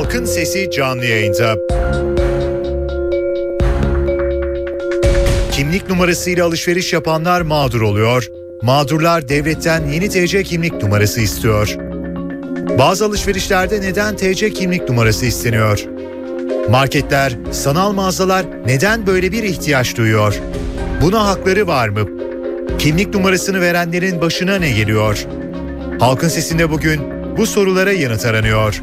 Halkın Sesi canlı yayında. Kimlik numarasıyla alışveriş yapanlar mağdur oluyor. Mağdurlar devletten yeni TC kimlik numarası istiyor. Bazı alışverişlerde neden TC kimlik numarası isteniyor? Marketler, sanal mağazalar neden böyle bir ihtiyaç duyuyor? Buna hakları var mı? Kimlik numarasını verenlerin başına ne geliyor? Halkın Sesi'nde bugün bu sorulara yanıt aranıyor.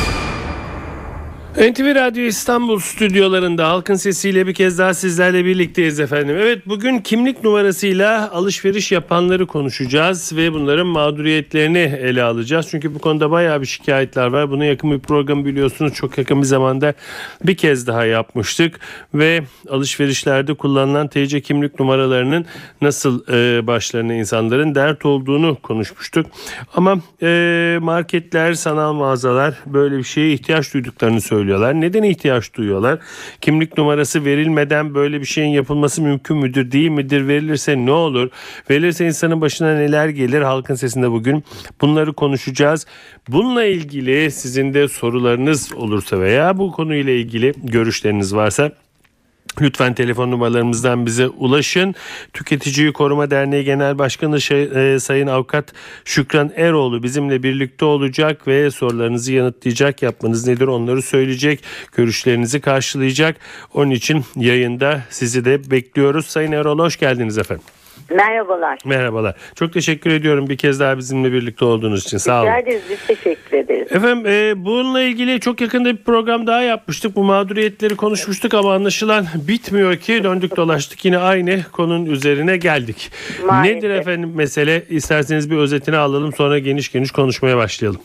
NTV Radyo İstanbul stüdyolarında halkın sesiyle bir kez daha sizlerle birlikteyiz efendim. Evet bugün kimlik numarasıyla alışveriş yapanları konuşacağız ve bunların mağduriyetlerini ele alacağız. Çünkü bu konuda bayağı bir şikayetler var. Buna yakın bir program biliyorsunuz çok yakın bir zamanda bir kez daha yapmıştık ve alışverişlerde kullanılan TC kimlik numaralarının nasıl e, başlarına insanların dert olduğunu konuşmuştuk. Ama e, marketler, sanal mağazalar böyle bir şeye ihtiyaç duyduklarını söylüyorlar söylüyorlar. Neden ihtiyaç duyuyorlar? Kimlik numarası verilmeden böyle bir şeyin yapılması mümkün müdür değil midir? Verilirse ne olur? Verilirse insanın başına neler gelir? Halkın sesinde bugün bunları konuşacağız. Bununla ilgili sizin de sorularınız olursa veya bu konuyla ilgili görüşleriniz varsa Lütfen telefon numaralarımızdan bize ulaşın. Tüketiciyi Koruma Derneği Genel Başkanı e, Sayın Avukat Şükran Eroğlu bizimle birlikte olacak ve sorularınızı yanıtlayacak. Yapmanız nedir onları söyleyecek. Görüşlerinizi karşılayacak. Onun için yayında sizi de bekliyoruz. Sayın Eroğlu hoş geldiniz efendim. Merhabalar. Merhabalar. Çok teşekkür ediyorum bir kez daha bizimle birlikte olduğunuz için. Sağ olun. Rica ederiz. Biz teşekkür ederiz. Efendim e, bununla ilgili çok yakında bir program daha yapmıştık. Bu mağduriyetleri konuşmuştuk ama anlaşılan bitmiyor ki döndük dolaştık yine aynı konunun üzerine geldik. Maalesef. Nedir efendim mesele? İsterseniz bir özetini alalım sonra geniş geniş konuşmaya başlayalım.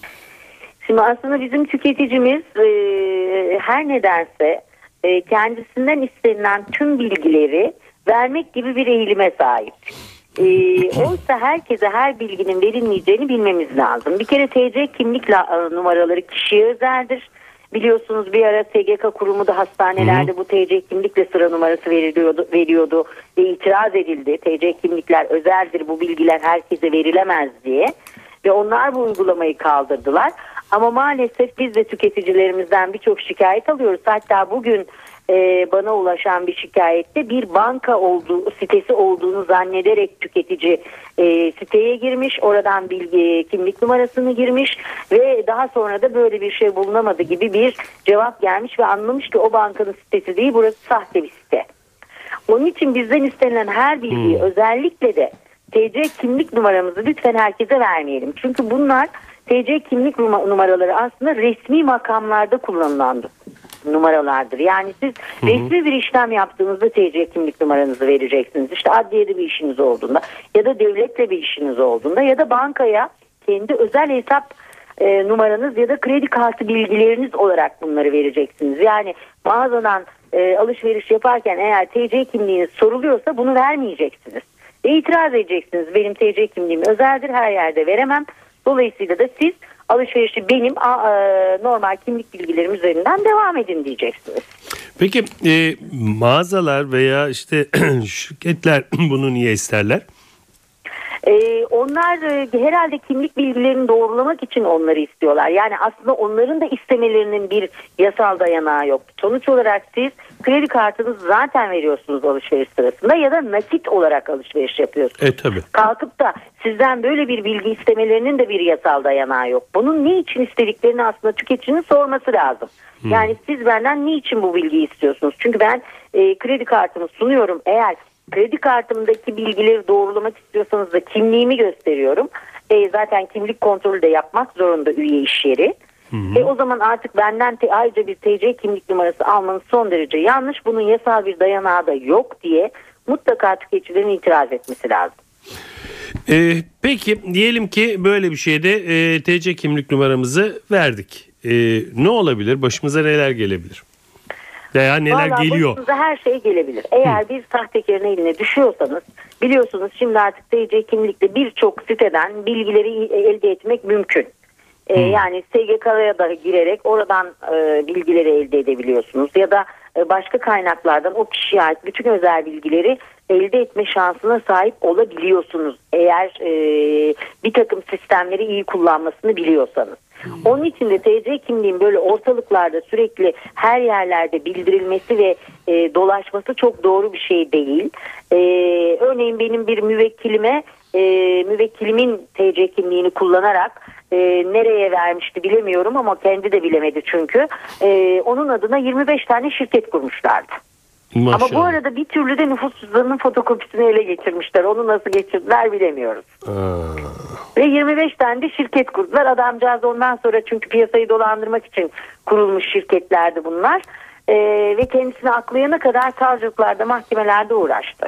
Şimdi aslında bizim tüketicimiz e, her nedense e, kendisinden istenilen tüm bilgileri vermek gibi bir eğilime sahip. E, oysa herkese her bilginin verilmeyeceğini bilmemiz lazım. Bir kere TC kimlik la- numaraları kişiye özeldir. Biliyorsunuz bir ara SGK kurumu da hastanelerde bu TC kimlikle sıra numarası veriliyordu, veriyordu ve itiraz edildi. TC kimlikler özeldir bu bilgiler herkese verilemez diye ve onlar bu uygulamayı kaldırdılar. Ama maalesef biz de tüketicilerimizden birçok şikayet alıyoruz. Hatta bugün e, bana ulaşan bir şikayette bir banka olduğu sitesi olduğunu zannederek tüketici e, siteye girmiş. Oradan bilgi kimlik numarasını girmiş ve daha sonra da böyle bir şey bulunamadı gibi bir cevap gelmiş ve anlamış ki o bankanın sitesi değil burası sahte bir site. Onun için bizden istenilen her bilgiyi özellikle de TC kimlik numaramızı lütfen herkese vermeyelim. Çünkü bunlar TC kimlik numa- numaraları aslında resmi makamlarda kullanılan numaralardır. Yani siz resmi bir işlem yaptığınızda TC kimlik numaranızı vereceksiniz. İşte adliyede bir işiniz olduğunda ya da devletle bir işiniz olduğunda ya da bankaya kendi özel hesap e, numaranız ya da kredi kartı bilgileriniz olarak bunları vereceksiniz. Yani mağazadan e, alışveriş yaparken eğer TC kimliğiniz soruluyorsa bunu vermeyeceksiniz. Ve itiraz edeceksiniz. Benim TC kimliğim özeldir her yerde veremem. Dolayısıyla da siz alışverişi benim a, e, normal kimlik bilgilerim üzerinden devam edin diyeceksiniz. Peki e, mağazalar veya işte şirketler bunu niye isterler? Ee, onlar e, herhalde kimlik bilgilerini doğrulamak için onları istiyorlar. Yani aslında onların da istemelerinin bir yasal dayanağı yok. Sonuç olarak siz kredi kartınızı zaten veriyorsunuz alışveriş sırasında ya da nakit olarak alışveriş yapıyorsunuz. E tabi. Kalkıp da sizden böyle bir bilgi istemelerinin de bir yasal dayanağı yok. Bunun ne için istediklerini aslında tüketicinin sorması lazım. Yani siz benden niçin bu bilgiyi istiyorsunuz? Çünkü ben e, kredi kartımı sunuyorum. Eğer kredi kartımdaki bilgileri doğrulamak istiyorsanız da kimliğimi gösteriyorum. E, zaten kimlik kontrolü de yapmak zorunda üye iş yeri. E, o zaman artık benden te, ayrıca bir TC kimlik numarası almanız son derece yanlış. Bunun yasal bir dayanağı da yok diye mutlaka tüketicilerin itiraz etmesi lazım. E, peki diyelim ki böyle bir şeyde e, TC kimlik numaramızı verdik. E, ne olabilir? Başımıza neler gelebilir? Veya neler Vallahi geliyor? başınıza her şey gelebilir. Eğer bir sahtekarın eline düşüyorsanız biliyorsunuz şimdi artık TC kimlikle birçok siteden bilgileri elde etmek mümkün. Ee, yani SGK'ya da girerek oradan e, bilgileri elde edebiliyorsunuz ya da e, başka kaynaklardan o kişiye ait bütün özel bilgileri elde etme şansına sahip olabiliyorsunuz eğer e, bir takım sistemleri iyi kullanmasını biliyorsanız. Onun için de TC kimliğin böyle ortalıklarda sürekli her yerlerde bildirilmesi ve e, dolaşması çok doğru bir şey değil. E, örneğin benim bir müvekkilime e, müvekkilimin TC kimliğini kullanarak e, nereye vermişti bilemiyorum ama kendi de bilemedi çünkü. E, onun adına 25 tane şirket kurmuşlardı. Maşallah. Ama bu arada bir türlü de nüfus cüzdanının fotokopisini ele geçirmişler. Onu nasıl geçirdiler bilemiyoruz. Aa, Ve 25 tane de şirket kurdular. Adamcağız ondan sonra çünkü piyasayı dolandırmak için kurulmuş şirketlerdi bunlar. Ee, ve kendisini aklayana kadar savcılıklarda mahkemelerde uğraştı.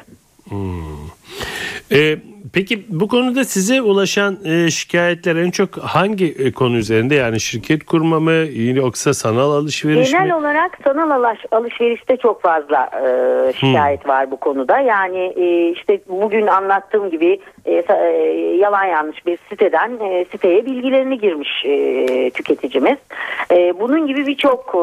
e, peki bu konuda size ulaşan e, şikayetler en çok hangi e, konu üzerinde? Yani şirket kurma mı yoksa sanal alışveriş Genel mi? olarak sanal alış- alışverişte çok fazla e, şikayet var bu konuda. Yani e, işte bugün anlattığım gibi e, e, yalan yanlış bir siteden e, siteye bilgilerini girmiş e, tüketicimiz. E, bunun gibi birçok e,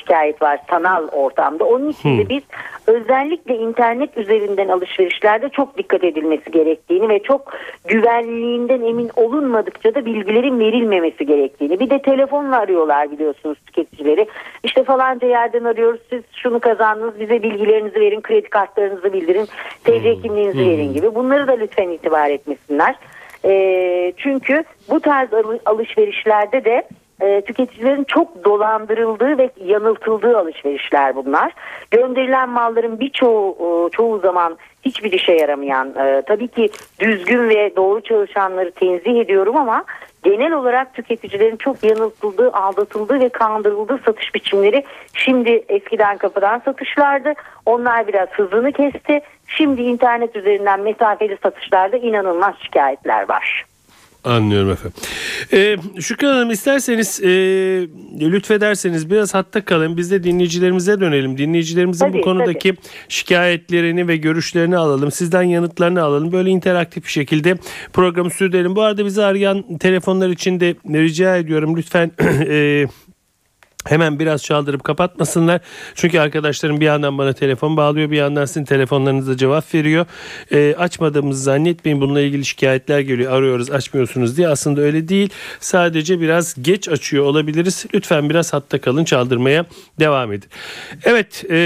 şikayet var sanal ortamda. Onun için de biz özellikle internet üzerinden alışverişlerde çok dikkat edilmesi gerektiğini ve çok güvenliğinden emin olunmadıkça da bilgilerin verilmemesi gerektiğini. Bir de telefonla arıyorlar biliyorsunuz tüketicileri. İşte falanca yerden arıyoruz siz şunu kazandınız bize bilgilerinizi verin kredi kartlarınızı bildirin TC kimliğinizi verin gibi. Bunları da lütfen itibar etmesinler. Ee, çünkü bu tarz alı- alışverişlerde de e, tüketicilerin çok dolandırıldığı ve yanıltıldığı alışverişler bunlar. Gönderilen malların birçoğu e, çoğu zaman hiçbir işe yaramayan e, tabii ki düzgün ve doğru çalışanları tenzih ediyorum ama genel olarak tüketicilerin çok yanıltıldığı, aldatıldığı ve kandırıldığı satış biçimleri şimdi eskiden kapıdan satışlardı. Onlar biraz hızını kesti. Şimdi internet üzerinden mesafeli satışlarda inanılmaz şikayetler var. Anlıyorum efendim. Ee, Şükran Hanım isterseniz e, lütfederseniz biraz hatta kalın. Biz de dinleyicilerimize dönelim. Dinleyicilerimizin Tabii, bu konudaki şikayetlerini ve görüşlerini alalım. Sizden yanıtlarını alalım. Böyle interaktif bir şekilde programı sürdürelim. Bu arada bizi arayan telefonlar için de rica ediyorum lütfen e, Hemen biraz çaldırıp kapatmasınlar. Çünkü arkadaşlarım bir yandan bana telefon bağlıyor bir yandan sizin telefonlarınıza cevap veriyor. Ee, açmadığımızı zannetmeyin bununla ilgili şikayetler geliyor arıyoruz açmıyorsunuz diye. Aslında öyle değil. Sadece biraz geç açıyor olabiliriz. Lütfen biraz hatta kalın çaldırmaya devam edin. Evet e,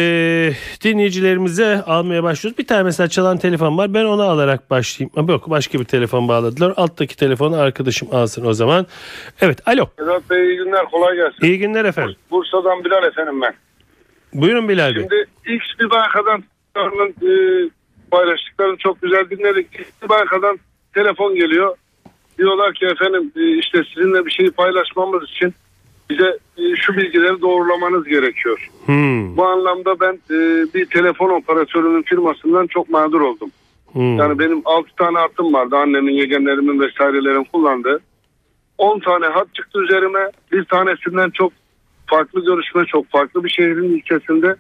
dinleyicilerimize almaya başlıyoruz. Bir tane mesela çalan telefon var ben onu alarak başlayayım. Ama Yok başka bir telefon bağladılar. Alttaki telefonu arkadaşım alsın o zaman. Evet alo Sedat Bey iyi günler kolay gelsin. iyi günler efendim. Bursa'dan Bilal efendim ben. Buyurun Bilal Bey. Şimdi X bir bankadan e, paylaştıklarını çok güzel dinledik. X bir bankadan telefon geliyor. Diyorlar ki efendim e, işte sizinle bir şeyi paylaşmamız için bize e, şu bilgileri doğrulamanız gerekiyor. Hmm, Bu anlamda ben e, bir telefon operatörünün firmasından çok mağdur oldum. hmm. Yani benim 6 tane hattım vardı annemin, yegenlerimin vesairelerin kullandığı. 10 tane hat çıktı üzerime. Bir tanesinden çok farklı görüşme, çok farklı bir şehrin ilçesinde.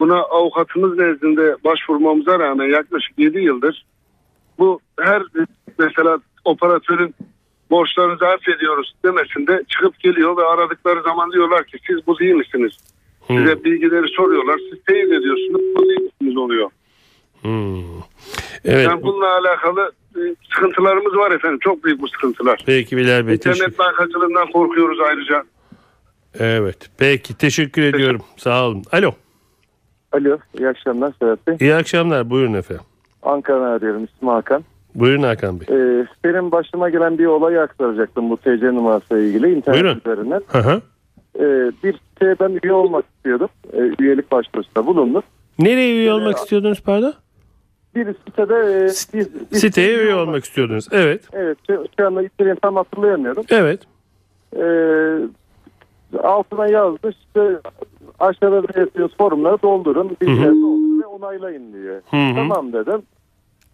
Buna avukatımız nezdinde başvurmamıza rağmen yaklaşık 7 yıldır bu her mesela operatörün borçlarınızı affediyoruz demesinde çıkıp geliyor ve aradıkları zaman diyorlar ki siz bu değil misiniz? Size bilgileri soruyorlar. Siz teyit ediyorsunuz. Bu değil misiniz oluyor. Hmm. Evet. Yani bununla alakalı e, sıkıntılarımız var efendim. Çok büyük bu sıkıntılar. Peki Bilal Bey. İnternet bankacılığından korkuyoruz ayrıca. Evet. Peki teşekkür ediyorum. Sağ olun. Alo. Alo, iyi akşamlar Serhat Bey. İyi akşamlar. Buyurun efendim. Ankara'dan arıyorum, ismim Hakan. Buyurun Hakan Bey. Ee, benim başıma gelen bir olayı aktaracaktım bu TC numarasıyla ilgili internet Buyurun. üzerinden. Hı hı. Ee, bir siteye ben üye olmak istiyordum. Ee, üyelik başvurusunda bulundum. Nereye üye olmak istiyordunuz pardon? Bir sitede... E, bir, bir Siteye üye olmak istiyordunuz. Evet. Evet, şu, şu anda tam hatırlayamıyorum. Evet. Ee, altına yazdı işte aşağıda da yazıyoruz formları doldurun, bilgileri doldurun ve onaylayın diyor. Hı hı. Tamam dedim.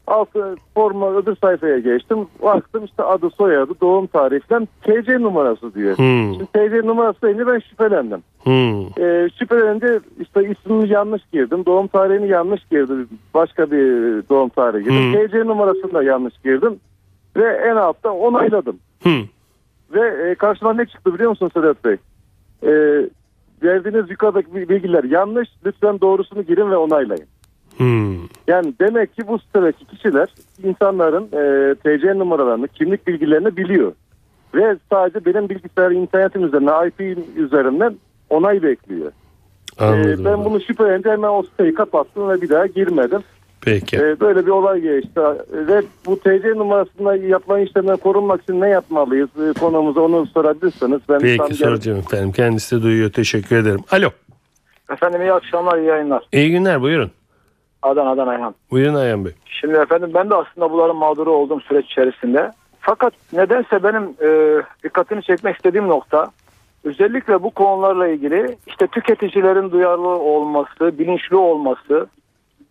Altı forma öbür sayfaya geçtim. Baktım işte adı soyadı doğum tarihi falan TC numarası diyor. Şimdi TC numarası deyince ben şüphelendim. Ee, şüphelenince işte ismini yanlış girdim. Doğum tarihini yanlış girdim. Başka bir doğum tarihi girdim. TC numarasını da yanlış girdim. Ve en altta onayladım. Hmm. Ve e, karşıma ne çıktı biliyor musun Sedat Bey? E, verdiğiniz yukarıdaki bilgiler yanlış. Lütfen doğrusunu girin ve onaylayın. Hmm. Yani demek ki bu sitedeki kişiler insanların e, TC numaralarını, kimlik bilgilerini biliyor. Ve sadece benim bilgisayar internetim üzerinden, IP üzerinden onay bekliyor. E, Anladım. ben bunu şüphelenince hemen o siteyi kapattım ve bir daha girmedim. Peki. E, böyle bir olay geçti. Ve bu TC numarasında yapılan işlemden korunmak için ne yapmalıyız? E, konumuza onu sorabilirsiniz. Ben tam Peki soracağım efendim. Kendisi de duyuyor. Teşekkür ederim. Alo. Efendim iyi akşamlar, iyi yayınlar. İyi günler. Buyurun. Adana'dan Ayhan. Buyurun Ayhan Bey. Şimdi efendim ben de aslında bunların mağduru olduğum süreç içerisinde. Fakat nedense benim e, dikkatini çekmek istediğim nokta özellikle bu konularla ilgili işte tüketicilerin duyarlı olması, bilinçli olması.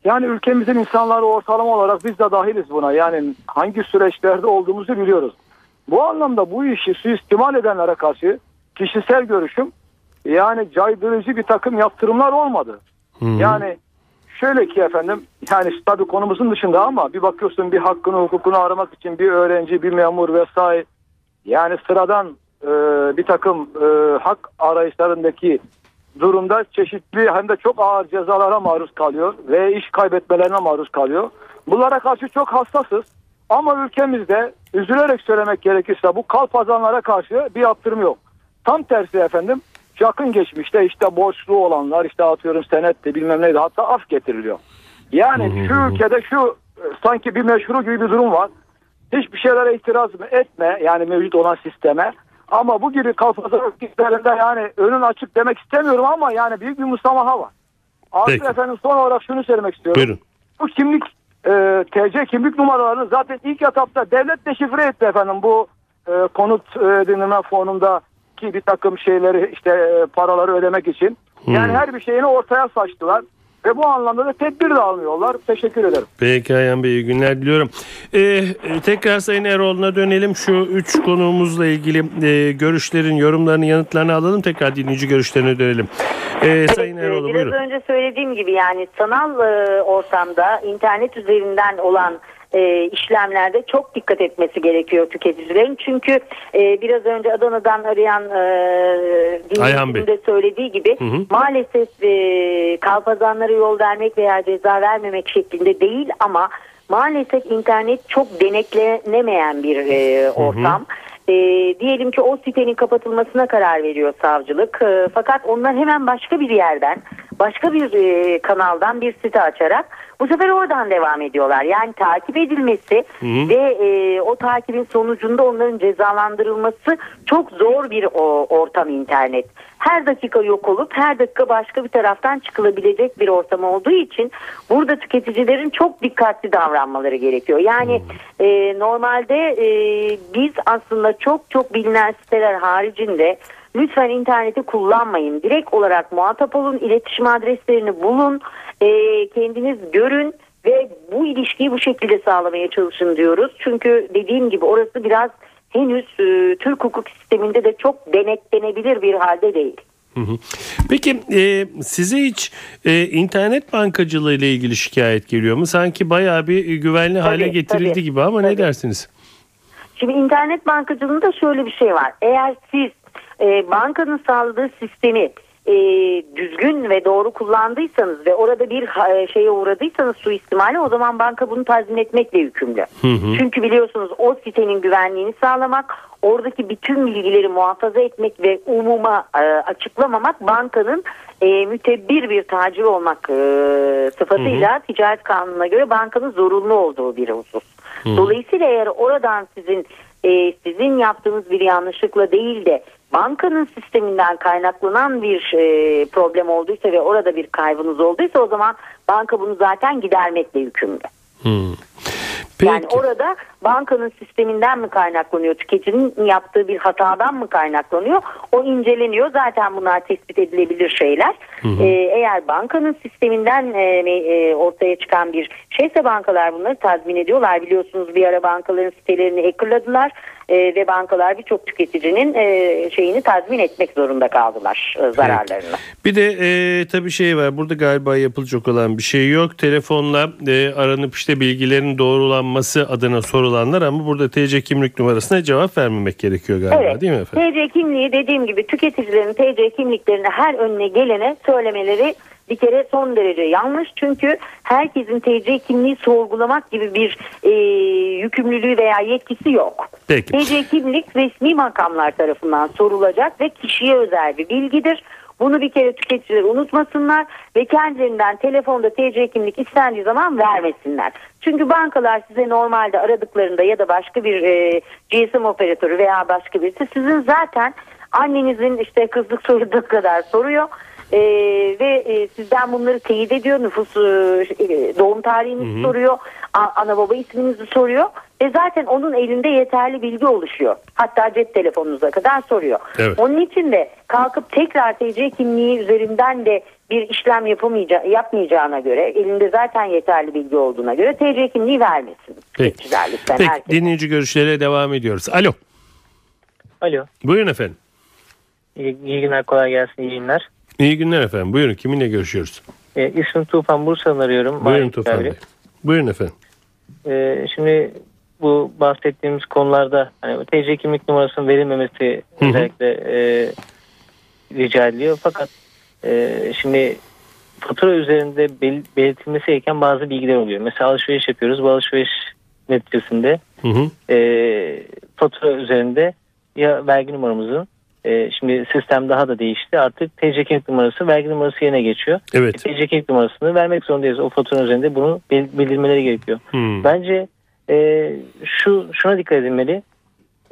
Yani ülkemizin insanları ortalama olarak biz de dahiliz buna. Yani hangi süreçlerde olduğumuzu biliyoruz. Bu anlamda bu işi suistimal edenlere karşı kişisel görüşüm yani caydırıcı bir takım yaptırımlar olmadı. Hı. Yani şöyle ki efendim yani tabii konumuzun dışında ama bir bakıyorsun bir hakkını hukukunu aramak için bir öğrenci bir memur vesaire yani sıradan e, bir takım e, hak arayışlarındaki durumda çeşitli hem de çok ağır cezalara maruz kalıyor ve iş kaybetmelerine maruz kalıyor. Bunlara karşı çok hassasız ama ülkemizde üzülerek söylemek gerekirse bu kalpazanlara karşı bir yaptırım yok. Tam tersi efendim yakın geçmişte işte borçlu olanlar işte atıyorum senetti bilmem neydi hatta af getiriliyor. Yani şu ülkede şu e, sanki bir meşru gibi bir durum var. Hiçbir şeylere itiraz etme yani mevcut olan sisteme. Ama bu gibi kalfazanlık işlerinde yani önün açık demek istemiyorum ama yani büyük bir musamaha var. Artı Peki. efendim son olarak şunu söylemek istiyorum. Buyurun. Bu kimlik e, TC kimlik numaralarını zaten ilk etapta devlet deşifre etti efendim bu e, konut e, dinleme fonundaki bir takım şeyleri işte e, paraları ödemek için. Yani Hmm. her bir şeyini ortaya saçtılar. Ve bu anlamda da tedbir de almıyorlar. Teşekkür ederim. Peki Ayhan Bey iyi günler diliyorum. Ee, e, tekrar Sayın Eroğlu'na dönelim. Şu üç konuğumuzla ilgili e, görüşlerin, yorumlarını, yanıtlarını alalım. Tekrar dinleyici görüşlerine dönelim. Ee, Sayın Evet, Eroğlu biraz buyurun. önce söylediğim gibi yani sanal e, ortamda internet üzerinden olan e, işlemlerde çok dikkat etmesi gerekiyor tüketicilerin. Çünkü e, biraz önce Adana'dan arayan e, de söylediği gibi Hı hı. maalesef e, kalpazanlara yol vermek veya ceza vermemek şeklinde değil ama maalesef internet çok denetlenemeyen bir e, ortam. E, diyelim ki o sitenin kapatılmasına karar veriyor savcılık. E, fakat onlar hemen başka bir yerden, başka bir e, kanaldan bir site açarak bu sefer oradan devam ediyorlar. Yani takip edilmesi hı. ve e, o takibin sonucunda onların cezalandırılması çok zor bir o, ortam internet. Her dakika yok olup her dakika başka bir taraftan çıkılabilecek bir ortam olduğu için burada tüketicilerin çok dikkatli davranmaları gerekiyor. Yani e, normalde e, biz aslında çok çok bilinen siteler haricinde lütfen interneti kullanmayın. Direkt olarak muhatap olun, iletişim adreslerini bulun, e, kendiniz görün ve bu ilişkiyi bu şekilde sağlamaya çalışın diyoruz. Çünkü dediğim gibi orası biraz henüz e, Türk hukuk sisteminde de çok denetlenebilir bir halde değil. Peki e, size hiç e, internet bankacılığı ile ilgili şikayet geliyor mu? Sanki bayağı bir e, güvenli hale Tabii, getirildi tabii, gibi ama ne tabii. dersiniz? Şimdi internet bankacılığında şöyle bir şey var. Eğer siz e, bankanın sağladığı sistemi e, düzgün ve doğru kullandıysanız ve orada bir ha- şeye uğradıysanız suistimale o zaman banka bunu tazmin etmekle yükümlü. Çünkü biliyorsunuz o sitenin güvenliğini sağlamak, oradaki bütün bilgileri muhafaza etmek ve umuma e, açıklamamak bankanın e, mütebbir bir tacir olmak e, sıfatıyla ticaret kanununa göre bankanın zorunlu olduğu bir husus. Dolayısıyla eğer oradan sizin e, sizin yaptığınız bir yanlışlıkla değil de bankanın sisteminden kaynaklanan bir e, problem olduysa ve orada bir kaybınız olduysa o zaman banka bunu zaten gidermekle yükümlü. Hmm. Peki. Yani orada bankanın sisteminden mi kaynaklanıyor, tüketicinin yaptığı bir hatadan mı kaynaklanıyor? O inceleniyor. Zaten bunlar tespit edilebilir şeyler. Ee, eğer bankanın sisteminden e, e, ortaya çıkan bir şeyse bankalar bunları tazmin ediyorlar. Biliyorsunuz bir ara bankaların sitelerini hackerladılar e, ve bankalar birçok tüketicinin e, şeyini tazmin etmek zorunda kaldılar e, zararlarını. Bir de e, tabii şey var burada galiba yapılacak olan bir şey yok. Telefonla e, aranıp işte bilgilerin doğrulanması adına sorulanlar ama burada TC kimlik numarasına cevap vermemek gerekiyor galiba Evet. değil mi efendim? TC kimliği dediğim gibi tüketicilerin TC kimliklerini her önüne gelene söylemeleri bir kere son derece yanlış. Çünkü herkesin TC kimliği sorgulamak gibi bir e, yükümlülüğü veya yetkisi yok. Peki. TC kimlik resmi makamlar tarafından sorulacak ve kişiye özel bir bilgidir. Bunu bir kere tüketiciler unutmasınlar ve kendilerinden telefonda TC kimlik istendiği zaman vermesinler. Çünkü bankalar size normalde aradıklarında ya da başka bir e, GSM operatörü veya başka birisi sizin zaten annenizin işte kızlık soruduğu kadar soruyor. E, ve e, sizden bunları teyit ediyor nüfus e, doğum tarihinizi soruyor a- ana baba isminizi soruyor ve zaten onun elinde yeterli bilgi oluşuyor hatta cep telefonunuza kadar soruyor Evet. onun için de kalkıp tekrar TC kimliği üzerinden de bir işlem yapamayacağı, yapmayacağına göre elinde zaten yeterli bilgi olduğuna göre TC kimliği vermesin. Peki. Peki herkes. dinleyici görüşlere devam ediyoruz. Alo. Alo. Buyurun efendim. İyi, iyi günler kolay gelsin iyi günler. İyi günler efendim. Buyurun kiminle görüşüyoruz? E, ismim Tufan Bursa'dan arıyorum. Buyurun Tufan. Bey. Buyurun efendim. E, şimdi bu bahsettiğimiz konularda hani TC kimlik numarasının verilmemesi Hı hı. özellikle e, rica ediliyor. Fakat e, şimdi fatura üzerinde bel- belirtilmesi gereken bazı bilgiler oluyor. Mesela alışveriş yapıyoruz. Bu alışveriş neticesinde Hı hı. e, fatura üzerinde ya vergi numaramızın e, şimdi sistem daha da değişti. Artık TC kimlik numarası vergi numarası yerine geçiyor. Evet. TC kimlik numarasını vermek zorundayız. O faturanın üzerinde bunu bil- bildirmeleri gerekiyor. Hmm. Bence e, şu şuna dikkat edilmeli.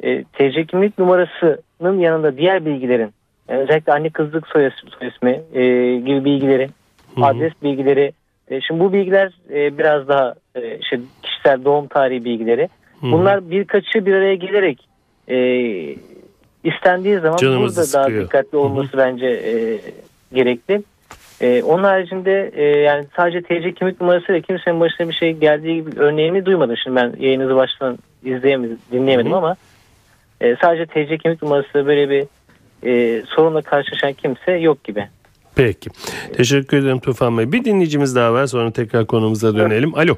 E, TC kimlik numarasının yanında diğer bilgilerin yani özellikle anne kızlık soy, soy ismi e, gibi bilgileri, hı. adres bilgileri. E, şimdi bu bilgiler e, biraz daha e, işte kişisel doğum tarihi bilgileri. Hı. Bunlar birkaçı bir araya gelerek e, istendiği zaman Canımızı burada daha sıkıyor. dikkatli olması bence e, gerekli. E, onun haricinde e, yani sadece TC kimlik numarasıyla kimsenin başına bir şey geldiği gibi örneğini duymadım. Şimdi ben yayınınızı baştan izleyemedim, dinleyemedim Hı hı. ama e, sadece TC kimlik numarası böyle bir e, sorunla karşılaşan kimse yok gibi. Peki. Teşekkür ederim Tufan Bey. Bir dinleyicimiz daha var sonra tekrar konumuza dönelim. Alo.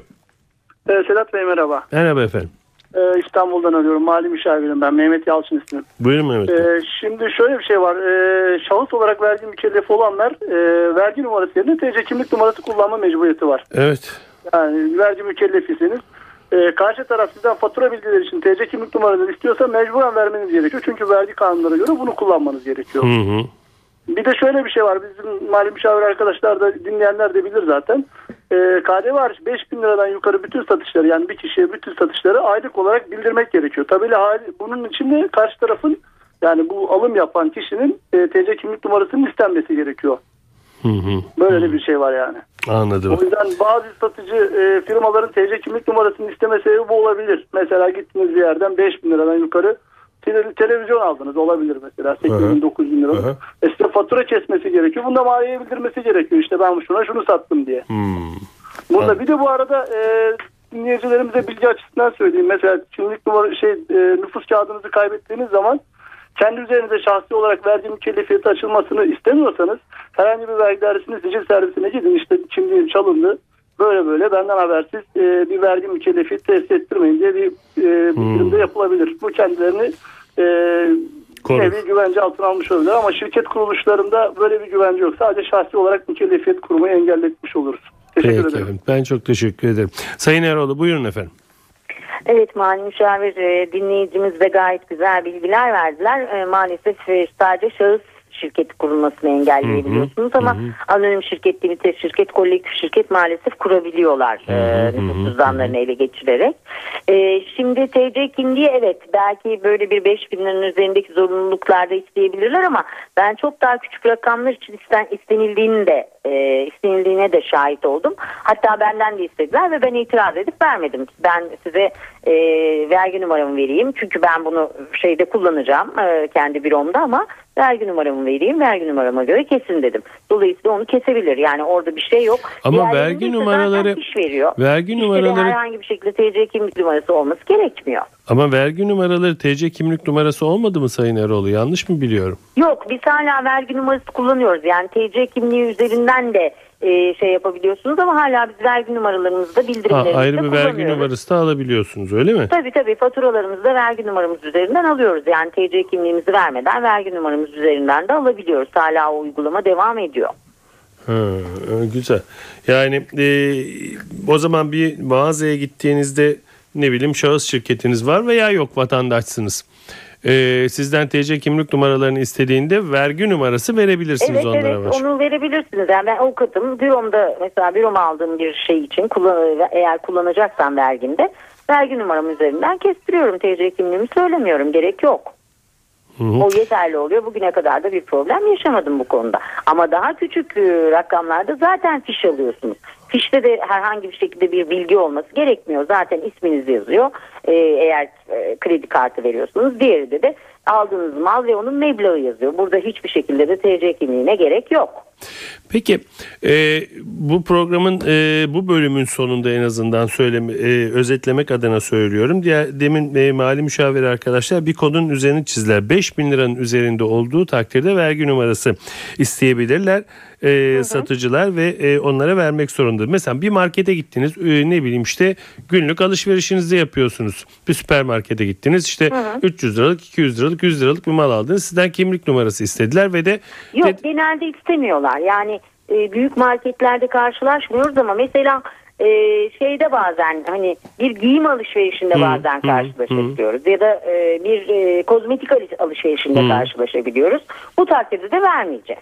Ee, Sedat Bey merhaba. Merhaba efendim. Ee, İstanbul'dan arıyorum. Mali müşavirim ben. Mehmet Yalçın ismim. Buyurun Mehmet. Ee, şimdi şöyle bir şey var. Ee, şahıs olarak vergi mükellefi olanlar e, vergi numarası yerine TC kimlik numarası kullanma mecburiyeti var. Evet. Yani vergi mükellefisiniz. Ee, karşı taraf sizden fatura bilgileri için TC kimlik numaranızı istiyorsa mecburen vermeniz gerekiyor. Çünkü vergi kanunlara göre bunu kullanmanız gerekiyor. Hı hı. Bir de şöyle bir şey var. Bizim mali müşavir arkadaşlar da dinleyenler de bilir zaten. Ee, KDV hariç 5 bin liradan yukarı bütün satışları yani bir kişiye bütün satışları aylık olarak bildirmek gerekiyor. Tabii hali- bunun için de karşı tarafın yani bu alım yapan kişinin e, TC kimlik numarasının istenmesi gerekiyor. Hı hı. Böyle de bir şey var yani. Anladım. O yüzden bazı satıcı e, firmaların TC kimlik numarasını isteme sebebi bu olabilir. Mesela gittiniz bir yerden 5 bin liradan yukarı tele- televizyon aldınız olabilir mesela 8 Hı hı. bin 9 bin lira. Hı hı. E size fatura kesmesi gerekiyor. Bunda maliyeye bildirmesi gerekiyor. İşte ben şuna şunu sattım diye. Hmm. Burada Evet. bir de bu arada e, dinleyicilerimize bilgi açısından söyleyeyim. Mesela kimlik numara şey e, nüfus kağıdınızı kaybettiğiniz zaman kendi üzerinize şahsi olarak vergi mükellefiyeti açılmasını istemiyorsanız herhangi bir vergi dairesinin sicil servisine gidin. İşte kimliğim çalındı. Böyle böyle benden habersiz e, bir vergi mükellefiyeti tesis ettirmeyin diye bir e, bildirimde yapılabilir. Bu kendilerini e, Korur. güvence altına almış olabilir ama şirket kuruluşlarında böyle bir güvence yok. Sadece şahsi olarak mükellefiyet kurmayı engelletmiş oluruz. Teşekkür Peki ederim. efendim. Ben çok teşekkür ederim. Sayın Eroğlu buyurun efendim. Evet mali müşavir e, dinleyicimiz de gayet güzel bilgiler verdiler. E, maalesef e, sadece şahıs şirketi kurulmasını engelleyebiliyorsunuz ama anonim şirket, limite şirket, kolektif şirket maalesef kurabiliyorlar e, nüfus cüzdanlarını ele geçirerek. E, şimdi TC kimliği evet belki böyle bir 5000 liranın üzerindeki zorunluluklarda isteyebilirler ama ben çok daha küçük rakamlar için isten, istenildiğini de e, istenildiğine de şahit oldum. Hatta benden de istediler ve ben itiraz edip vermedim. Ben size e, vergi numaramı vereyim. Çünkü ben bunu şeyde kullanacağım e, kendi büromda ama vergi numaramı vereyim. Vergi numarama göre kesin dedim. Dolayısıyla onu kesebilir. Yani orada bir şey yok. Ama Diğerlerinde vergi numaraları- fiş veriyor. vergi Fişte de numaraları- herhangi bir şekilde TC kimlik numarası olması gerekmiyor. Ama vergi numaraları TC kimlik numarası olmadı mı Sayın Eroğlu? Yanlış mı biliyorum? Yok biz hala vergi numarası kullanıyoruz. Yani TC kimliği üzerinden de e, şey yapabiliyorsunuz ama hala biz vergi numaralarımızı da Ha, bildirimlerimizde ayrı bir vergi numarası da alabiliyorsunuz öyle mi? Tabii tabii faturalarımızı da vergi numaramız üzerinden alıyoruz. Yani TC kimliğimizi vermeden vergi numaramız üzerinden de alabiliyoruz. Hala o uygulama devam ediyor. Ha, e, güzel. Yani e, o zaman bir mağazaya gittiğinizde ne bileyim şahıs şirketiniz var veya yok vatandaşsınız. E, sizden TC kimlik numaralarını istediğinde vergi numarası verebilirsiniz Evet onlara. evet onu verebilirsiniz. Yani ben avukatım. Büromda mesela büroma aldığım bir şey için kullan- eğer kullanacaksam vergimde vergi numaram üzerinden kestiriyorum. TC kimliğimi söylemiyorum. Gerek yok. Hı hı. O yeterli oluyor. Bugüne kadar da bir problem yaşamadım bu konuda. Ama daha küçük e, rakamlarda zaten fiş alıyorsunuz. Fişte de herhangi bir şekilde bir bilgi olması gerekmiyor. Zaten isminiz yazıyor. Ee, eğer e, kredi kartı veriyorsunuz. Diğeri de de aldığınız mal ve onun meblağı yazıyor. Burada hiçbir şekilde de TC kimliğine gerek yok. Peki e, bu programın e, bu bölümün sonunda en azından söyleme, e, özetlemek adına söylüyorum. Diğer demin e, mali müşavir arkadaşlar bir kodun üzerini çizdiler. 5000 liranın üzerinde olduğu takdirde vergi numarası isteyebilirler e, satıcılar ve e, onlara vermek zorunda. Mesela bir markete gittiniz e, ne bileyim işte günlük alışverişinizi yapıyorsunuz. Bir süpermarkete gittiniz işte 300 liralık 200 liralık 100 liralık bir mal aldınız. Sizden kimlik numarası istediler ve de Yok de- genelde istemiyorlar. Yani e, büyük marketlerde karşılaşmıyoruz ama mesela e, şeyde bazen hani bir giyim alışverişinde bazen karşılaşabiliyoruz ya da e, bir e, kozmetik alış- alışverişinde karşılaşabiliyoruz. Bu takdirde de vermeyeceğiz.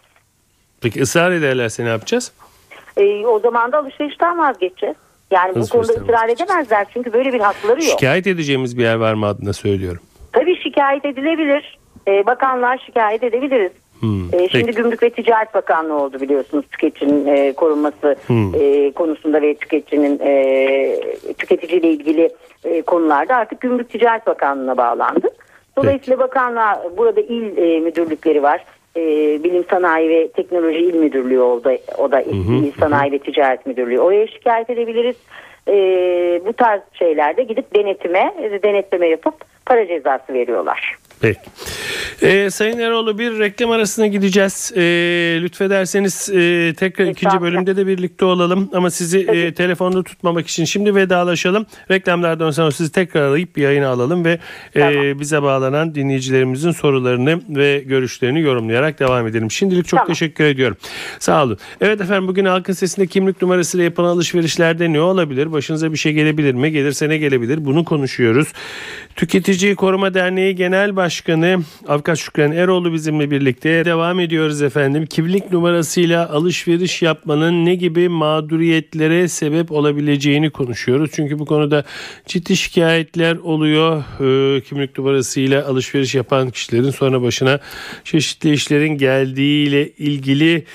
Peki ısrar ederlerse ne yapacağız? E, o zaman da alışverişten vazgeçeceğiz. Yani bu konuda ısrar edemezler çünkü böyle bir hakları yok. Şikayet edeceğimiz bir yer var mı adına söylüyorum. Tabii şikayet edilebilir. E, bakanlığa şikayet edebiliriz. Hmm, E, şimdi peki. Gümrük ve Ticaret Bakanlığı oldu biliyorsunuz tüketicinin e, korunması Hmm. e, konusunda ve tüketicinin e, tüketiciyle ilgili e, konularda artık Gümrük Ticaret Bakanlığı'na bağlandı. Dolayısıyla bakanlığa burada il e, müdürlükleri var. E, Bilim Sanayi ve Teknoloji İl Müdürlüğü oldu. O da İl Sanayi ve Ticaret Müdürlüğü. Oraya şikayet edebiliriz. E, bu tarz şeylerde gidip denetime, denetleme yapıp para cezası veriyorlar. Peki. Ee, Sayın Eroğlu bir reklam arasına gideceğiz. Ee, lütfederseniz e, tekrar ikinci bölümde de birlikte olalım. Ama sizi e, telefonda tutmamak için şimdi vedalaşalım. Reklamlardan sonra sizi tekrar arayıp bir yayına alalım ve e, Tamam. bize bağlanan dinleyicilerimizin sorularını ve görüşlerini yorumlayarak devam edelim. Şimdilik çok Tamam. teşekkür ediyorum. Sağ olun. Evet efendim bugün halkın sesinde kimlik numarasıyla yapılan alışverişlerde ne olabilir? Başınıza bir şey gelebilir mi? Gelirse ne gelebilir? Bunu konuşuyoruz. Tüketici Koruma Derneği Genel Başkanı Avukat Şükran Eroğlu bizimle birlikte devam ediyoruz efendim. Kimlik numarasıyla alışveriş yapmanın ne gibi mağduriyetlere sebep olabileceğini konuşuyoruz. Çünkü bu konuda ciddi şikayetler oluyor. Ee, kimlik numarasıyla alışveriş yapan kişilerin sonra başına çeşitli işlerin geldiğiyle ilgili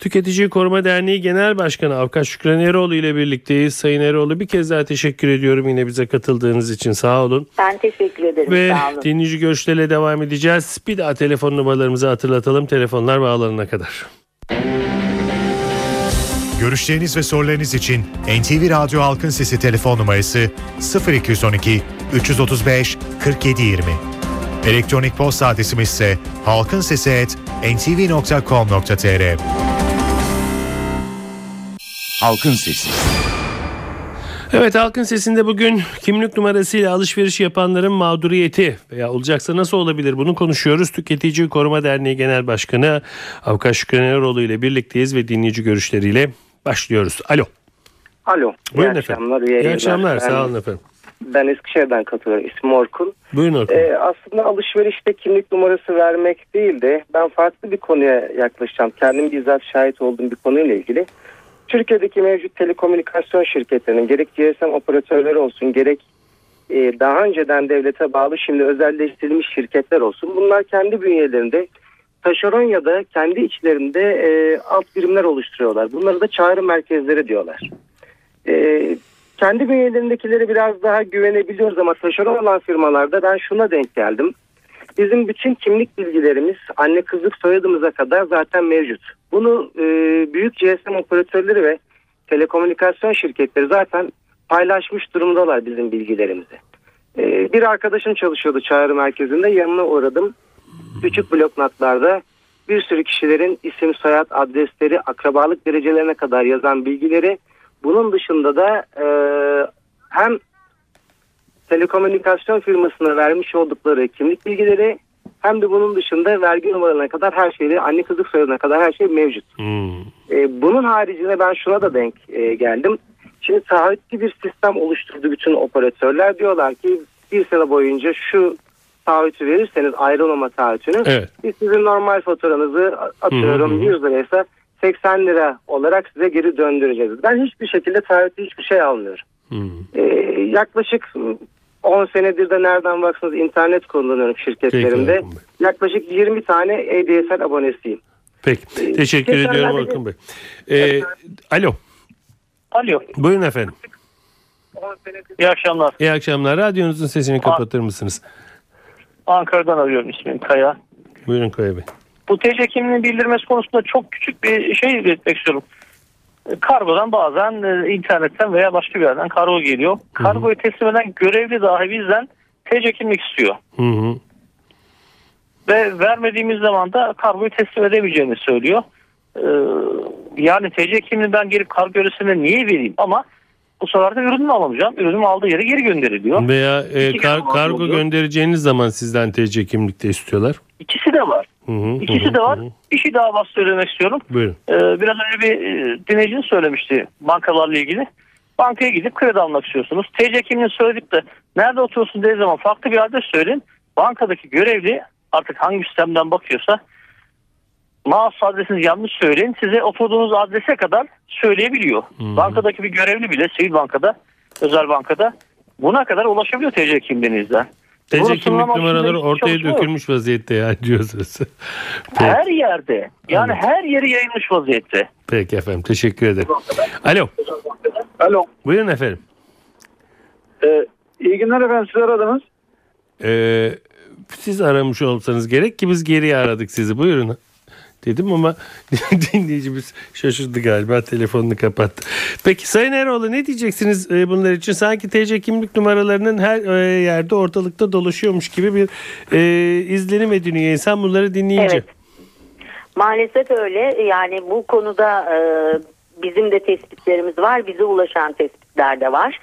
Tüketici Koruma Derneği Genel Başkanı Avukat Şükran Eroğlu ile birlikteyiz. Sayın Eroğlu bir kez daha teşekkür ediyorum yine bize katıldığınız için sağ olun. Ben teşekkür ederim. Ve Sağ olun. dinleyici görüşlerle devam edeceğiz. Bir daha telefon numaralarımızı hatırlatalım telefonlar bağlanana kadar. Görüşleriniz ve sorularınız için NTV Radyo Halkın Sesi telefon numarası 0212 335 4720. Elektronik posta adresimiz ise halkinsesi@ntv.com.tr. Halkın Sesi. Evet Halkın Sesi'nde bugün kimlik numarasıyla alışveriş yapanların mağduriyeti veya olacaksa nasıl olabilir bunu konuşuyoruz. Tüketici Koruma Derneği Genel Başkanı Avukat Şükran Eroğlu ile birlikteyiz ve dinleyici görüşleriyle başlıyoruz. Alo. Alo. Buyurun iyi efendim. akşamlar. İyi akşamlar. Ben Sağ olun efendim. Ben Eskişehir'den katılıyorum. İsmim Orkun. Buyurun Orkun. Ee, aslında alışverişte kimlik numarası vermek değil de ben farklı bir konuya yaklaşacağım. Kendim bizzat şahit olduğum bir konuyla ilgili. Türkiye'deki mevcut telekomünikasyon şirketlerinin gerek GSM operatörleri olsun gerek e, daha önceden devlete bağlı şimdi özelleştirilmiş şirketler olsun. Bunlar kendi bünyelerinde taşeron ya da kendi içlerinde e, alt birimler oluşturuyorlar. Bunları da çağrı merkezleri diyorlar. E, kendi bünyelerindekileri biraz daha güvenebiliyoruz ama taşeron olan firmalarda ben şuna denk geldim. Bizim bütün kimlik bilgilerimiz anne kızlık soyadımıza kadar zaten mevcut. Bunu e, büyük GSM operatörleri ve telekomünikasyon şirketleri zaten paylaşmış durumdalar bizim bilgilerimizi. E, bir arkadaşım çalışıyordu çağrı merkezinde yanına uğradım. Küçük blok notlarda bir sürü kişilerin isim, soyad, adresleri, akrabalık derecelerine kadar yazan bilgileri bunun dışında da e, hem telekomünikasyon firmasına vermiş oldukları kimlik bilgileri hem de bunun dışında vergi numaralarına kadar her şeyi, anne kızlık soyadına kadar her şey mevcut. Hmm. E, bunun haricinde ben şuna da denk e, geldim. Şimdi taahhütlü bir sistem oluşturdu bütün operatörler. Diyorlar ki bir sene boyunca şu taahhütü verirseniz ayrılmama taahhütünü Evet. biz sizin normal faturanızı atıyorum hı. 100 liraysa 80 lira olarak size geri döndüreceğiz. Ben hiçbir şekilde taahhütlü hiçbir şey almıyorum. Hmm. Ee, yaklaşık 10 senedir de nereden baksanız internet kullanıyorum şirketlerimde. Peki. Yaklaşık 20 tane ADSL abonesiyim. Peki. Teşekkür geçenlerde ediyorum Orkun Bey. Ee, alo. Alo. Buyurun efendim. İyi akşamlar. İyi akşamlar. Radyonuzun sesini kapatır mısınız? Ankara'dan arıyorum ismim Kaya. Buyurun Kaya Bey. Bu TC kimliğinin bildirmesi konusunda çok küçük bir şey iletmek istiyorum. E, Kargodan bazen e, internetten veya başka bir yerden kargo geliyor. Kargoyu teslim eden görevli dahi bizden TC kimlik istiyor. Hı hı. Ve vermediğimiz zaman da kargoyu teslim edemeyeceğini söylüyor. Ee, yani TC kimliğini ben gelip kargo üresine niye vereyim ama bu sefer de ürünümü alamayacağım. Ürünüm aldığı yere geri gönderiliyor. Veya e, kar- kargo kargo oluyor. göndereceğiniz zaman sizden TC kimlikte istiyorlar. İkisi de var. Hı hı, İkisi hı de var. hı. Bir şey daha bas söylemek istiyorum. Buyurun. Ee, biraz önce bir e, dinleyicinin söylemişti bankalarla ilgili. Bankaya gidip kredi almak istiyorsunuz. TC kimliğini söyledik de nerede oturuyorsun dediği zaman farklı bir adres söyleyin. Bankadaki görevli artık hangi sistemden bakıyorsa mouse adresinizi yanlış söyleyin. Size oturduğunuz adrese kadar söyleyebiliyor. Bankadaki bir görevli bile sivil bankada, özel bankada buna kadar ulaşabiliyor TC kimliğinizden. TC kimlik numaraları ortaya dökülmüş vaziyette yani diyorsunuz. Peki, Her yerde. Yani Evet. her yeri yayılmış vaziyette. peki efendim teşekkür ederim. Alo. Alo. Buyurun efendim. Ee, iyi günler efendim siz aradınız. Ee, siz aramış olsanız gerek ki biz geriye aradık sizi. Buyurun dedim ama dinleyicimiz şaşırdı galiba telefonunu kapattı. Peki Sayın Eroğlu ne diyeceksiniz e, bunlar için? Sanki TC kimlik numaralarının her e, yerde ortalıkta dolaşıyormuş gibi bir e, izlenim ediniyor insan bunları dinleyince. Evet. Maalesef öyle. Yani bu konuda e, bizim de tespitlerimiz var. Bize ulaşan tespitler de var.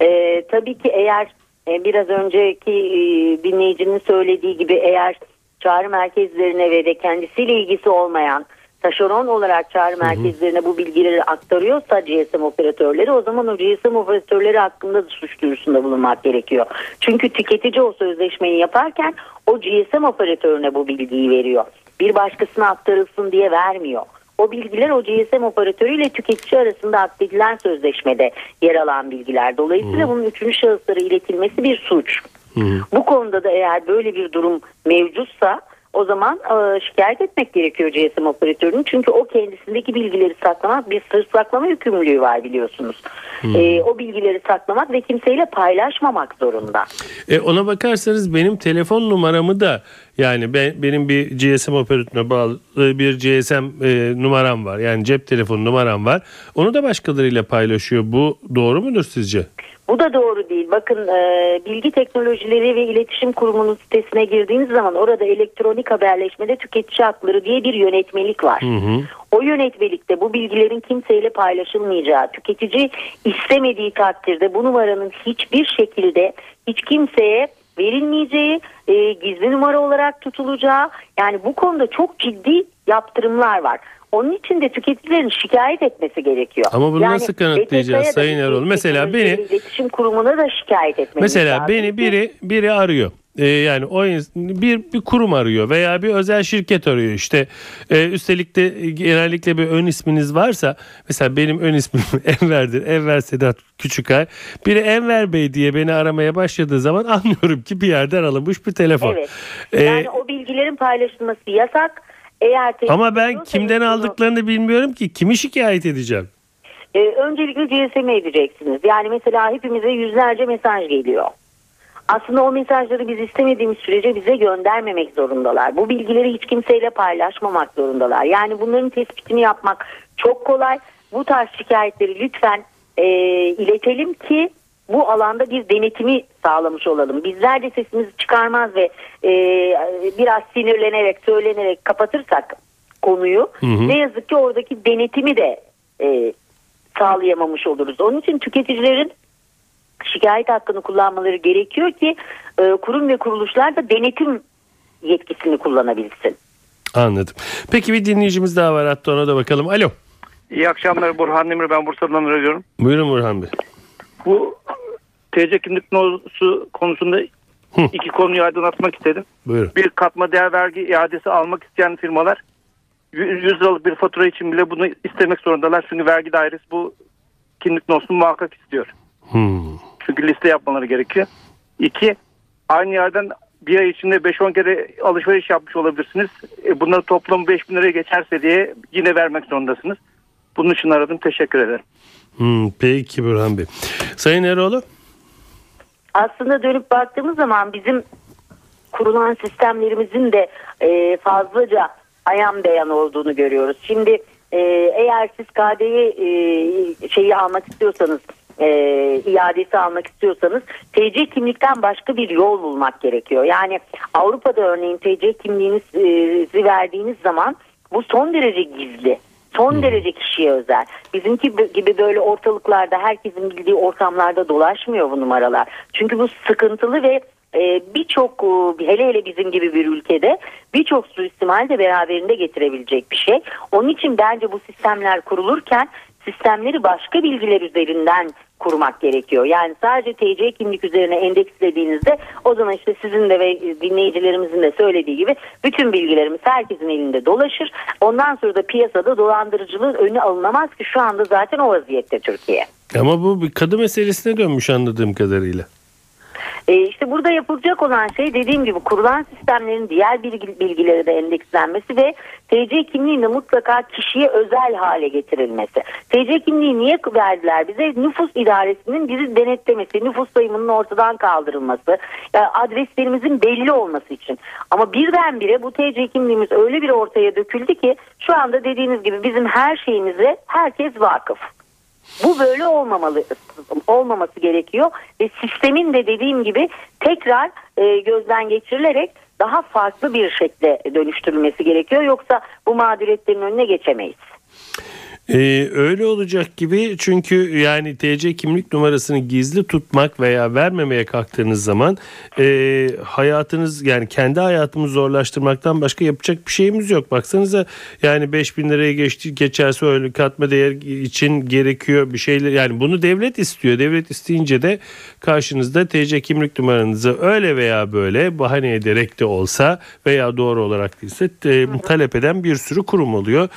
E, tabii ki eğer e, biraz önceki e, dinleyicinin söylediği gibi eğer çağrı merkezlerine ve de kendisiyle ilgisi olmayan taşeron olarak çağrı merkezlerine bu bilgileri aktarıyorsa GSM operatörleri o zaman o GSM operatörleri hakkında da suç duyurusunda bulunmak gerekiyor. Çünkü tüketici o sözleşmeyi yaparken o GSM operatörüne bu bilgiyi veriyor. Bir başkasına aktarılsın diye vermiyor. O bilgiler o GSM operatörüyle tüketici arasında akdedilen sözleşmede yer alan bilgiler. Dolayısıyla bunun üçüncü şahıslara iletilmesi bir suç. Bu konuda da eğer böyle bir durum mevcutsa o zaman e, şikayet etmek gerekiyor GSM operatörünün. Çünkü o kendisindeki bilgileri saklamak bir sır saklama yükümlülüğü var biliyorsunuz. E, o bilgileri saklamak ve kimseyle paylaşmamak zorunda. E ona bakarsanız benim telefon numaramı da yani ben, benim bir GSM operatörüne bağlı bir GSM e, numaram var. Yani cep telefonu numaram var. Onu da başkalarıyla paylaşıyor. Bu doğru mudur sizce? Bu da doğru değil. Bakın e, Bilgi Teknolojileri ve İletişim Kurumu'nun sitesine girdiğiniz zaman orada elektronik haberleşmede tüketici hakları diye bir yönetmelik var. O yönetmelikte bu bilgilerin kimseyle paylaşılmayacağı, tüketici istemediği takdirde bu numaranın hiçbir şekilde hiç kimseye verilmeyeceği, e, gizli numara olarak tutulacağı yani bu konuda çok ciddi yaptırımlar var. Onun için de tüketicilerin şikayet etmesi gerekiyor. Ama bunu Yani nasıl kanıtlayacağız Sayın Erol? Mesela beni iletişim kurumuna da şikayet etmemiz Mesela lazım. beni biri biri arıyor. Ee, yani o bir bir kurum arıyor veya bir özel şirket arıyor işte. Ee, üstelik de genellikle bir ön isminiz varsa mesela benim ön ismim Enver'dir. Enver Sedat Küçükay. Biri Enver Bey diye beni aramaya başladığı zaman anlıyorum ki bir yerden alınmış bir telefon. Evet. Ee, Yani o bilgilerin paylaşılması yasak. Eğer ama ben kimden bunu- aldıklarını bilmiyorum ki. Kimi şikayet edeceğim? Ee, öncelikle GSM edeceksiniz. Yani mesela hepimize yüzlerce mesaj geliyor. Aslında o mesajları biz istemediğimiz sürece bize göndermemek zorundalar. Bu bilgileri hiç kimseyle paylaşmamak zorundalar. Yani bunların tespitini yapmak çok kolay. Bu tarz şikayetleri lütfen e, iletelim ki bu alanda bir denetimi sağlamış olalım. Bizler de sesimizi çıkarmaz ve e, biraz sinirlenerek, söylenerek kapatırsak konuyu Hı hı. ne yazık ki oradaki denetimi de e, sağlayamamış oluruz. Onun için tüketicilerin şikayet hakkını kullanmaları gerekiyor ki e, kurum ve kuruluşlar da denetim yetkisini kullanabilsin. Anladım. Peki bir dinleyicimiz daha var hatta ona da bakalım. Alo. İyi akşamlar Burhan Demir ben Bursa'dan arıyorum. Buyurun Burhan Bey. Bu TC kimlik numarası konusunda Hı. iki konuyu aydınlatmak istedim. Buyurun. Bir katma değer vergi iadesi almak isteyen firmalar 100 liralık bir fatura için bile bunu istemek zorundalar. Çünkü vergi dairesi bu kimlik numarasını muhakkak istiyor. Hmm. Çünkü liste yapmaları gerekiyor. İki, aynı yerden bir ay içinde 5-10 kere alışveriş yapmış olabilirsiniz. E, bunların toplamı 5 bin liraya geçerse diye yine vermek zorundasınız. Bunun için aradım. Teşekkür ederim. Hmm, peki Burhan Bey. Sayın Eroğlu. Aslında dönüp baktığımız zaman bizim kurulan sistemlerimizin de e, fazlaca ayan beyan olduğunu görüyoruz. Şimdi e, eğer siz KDV e, şeyi almak istiyorsanız e, iadesi almak istiyorsanız TC kimlikten başka bir yol bulmak gerekiyor. Yani Avrupa'da örneğin TC kimliğinizi verdiğiniz zaman bu son derece gizli. Son derece kişiye özel. Bizimki gibi böyle ortalıklarda herkesin bildiği ortamlarda dolaşmıyor bu numaralar. Çünkü bu sıkıntılı ve e, birçok e, hele hele bizim gibi bir ülkede birçok suistimal de beraberinde getirebilecek bir şey. Onun için bence bu sistemler kurulurken sistemleri başka bilgiler üzerinden kurmak gerekiyor. Yani sadece TC kimlik üzerine endekslediğinizde o zaman işte sizin de ve dinleyicilerimizin de söylediği gibi bütün bilgilerimiz herkesin elinde dolaşır. Ondan sonra da piyasada dolandırıcılığın önü alınamaz ki şu anda zaten o vaziyette Türkiye. Ama bu bir kadı meselesine dönmüş anladığım kadarıyla. E işte burada yapılacak olan şey dediğim gibi kurulan sistemlerin diğer bilgi, bilgileri de endekslenmesi ve TC kimliğinin de mutlaka kişiye özel hale getirilmesi. TC kimliği niye verdiler bize? Nüfus idaresinin bizi denetlemesi, nüfus sayımının ortadan kaldırılması, yani adreslerimizin belli olması için. Ama birdenbire bu TC kimliğimiz öyle bir ortaya döküldü ki şu anda dediğiniz gibi bizim her şeyimize herkes vakıf. Bu böyle olmamalı olmaması gerekiyor ve sistemin de dediğim gibi tekrar e, gözden geçirilerek daha farklı bir şekle dönüştürülmesi gerekiyor. Yoksa bu mağduriyetlerin önüne geçemeyiz. Ee, öyle olacak gibi çünkü yani TC kimlik numarasını gizli tutmak veya vermemeye kalktığınız zaman e, hayatınız yani kendi hayatımızı zorlaştırmaktan başka yapacak bir şeyimiz yok. Baksanıza yani 5000 liraya geçti, geçerse öyle katma değer için gerekiyor bir şeyler yani bunu devlet istiyor. Devlet isteyince de karşınızda TC kimlik numaranızı öyle veya böyle bahane ederek de olsa veya doğru olarak değilse e, talep eden bir sürü kurum oluyor.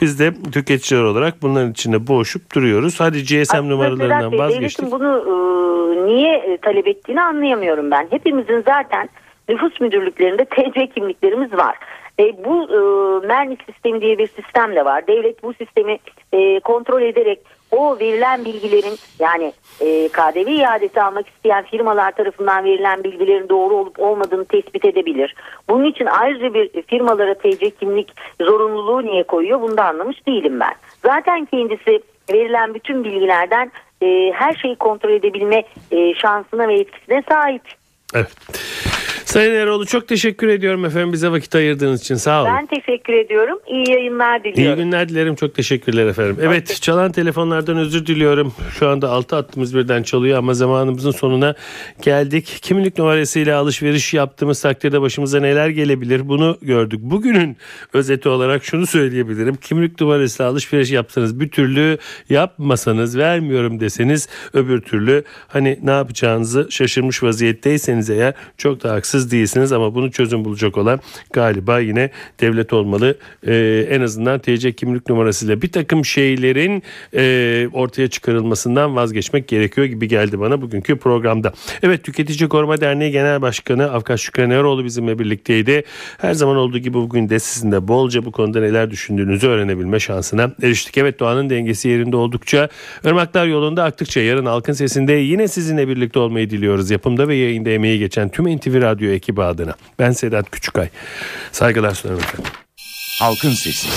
Biz de tüketiciler olarak bunların içinde boğuşup duruyoruz. Hadi GSM Aslında numaralarından Bey, vazgeçtik. Bunu e, niye e, talep ettiğini anlayamıyorum ben. Hepimizin zaten nüfus müdürlüklerinde TC kimliklerimiz var. E, bu e, MERNİ sistemi diye bir sistem de var. Devlet bu sistemi e, kontrol ederek o verilen bilgilerin yani e, KDV iadesi almak isteyen firmalar tarafından verilen bilgilerin doğru olup olmadığını tespit edebilir. Bunun için ayrıca bir firmalara TC kimlik zorunluluğu niye koyuyor bunu da anlamış değilim ben. Zaten kendisi verilen bütün bilgilerden e, her şeyi kontrol edebilme e, şansına ve etkisine sahip. Evet. Sayın Eroğlu çok teşekkür ediyorum efendim bize vakit ayırdığınız için sağ olun. Ben teşekkür ediyorum. İyi yayınlar İyi diliyorum. günler dilerim. Çok teşekkürler efendim. Evet çalan telefonlardan özür diliyorum. Şu anda altı hattımız birden çalıyor ama zamanımızın sonuna geldik. Kimlik numarasıyla alışveriş yaptığımız takdirde başımıza neler gelebilir bunu gördük. Bugünün özeti olarak şunu söyleyebilirim. Kimlik numarasıyla alışveriş yapsanız bir türlü yapmasanız vermiyorum deseniz öbür türlü hani ne yapacağınızı şaşırmış vaziyetteyseniz eğer çok da haksız değilsiniz ama bunu çözüm bulacak olan galiba yine devlet olmalı. Ee, en azından TC kimlik numarasıyla bir takım şeylerin e, ortaya çıkarılmasından vazgeçmek gerekiyor gibi geldi bana bugünkü programda. Evet Tüketici Koruma Derneği Genel Başkanı Afkan Şükran Eroğlu bizimle birlikteydi. Her zaman olduğu gibi bugün de sizin de bolca bu konuda neler düşündüğünüzü öğrenebilme şansına eriştik. Evet doğanın dengesi yerinde oldukça ırmaklar yolunda aktıkça yarın halkın sesinde yine sizinle birlikte olmayı diliyoruz. Yapımda ve yayında emeği geçen tüm NTV Radyo ekibi adına. Ben Sedat Küçükay. Saygılar sunarım efendim. Halkın Sesi.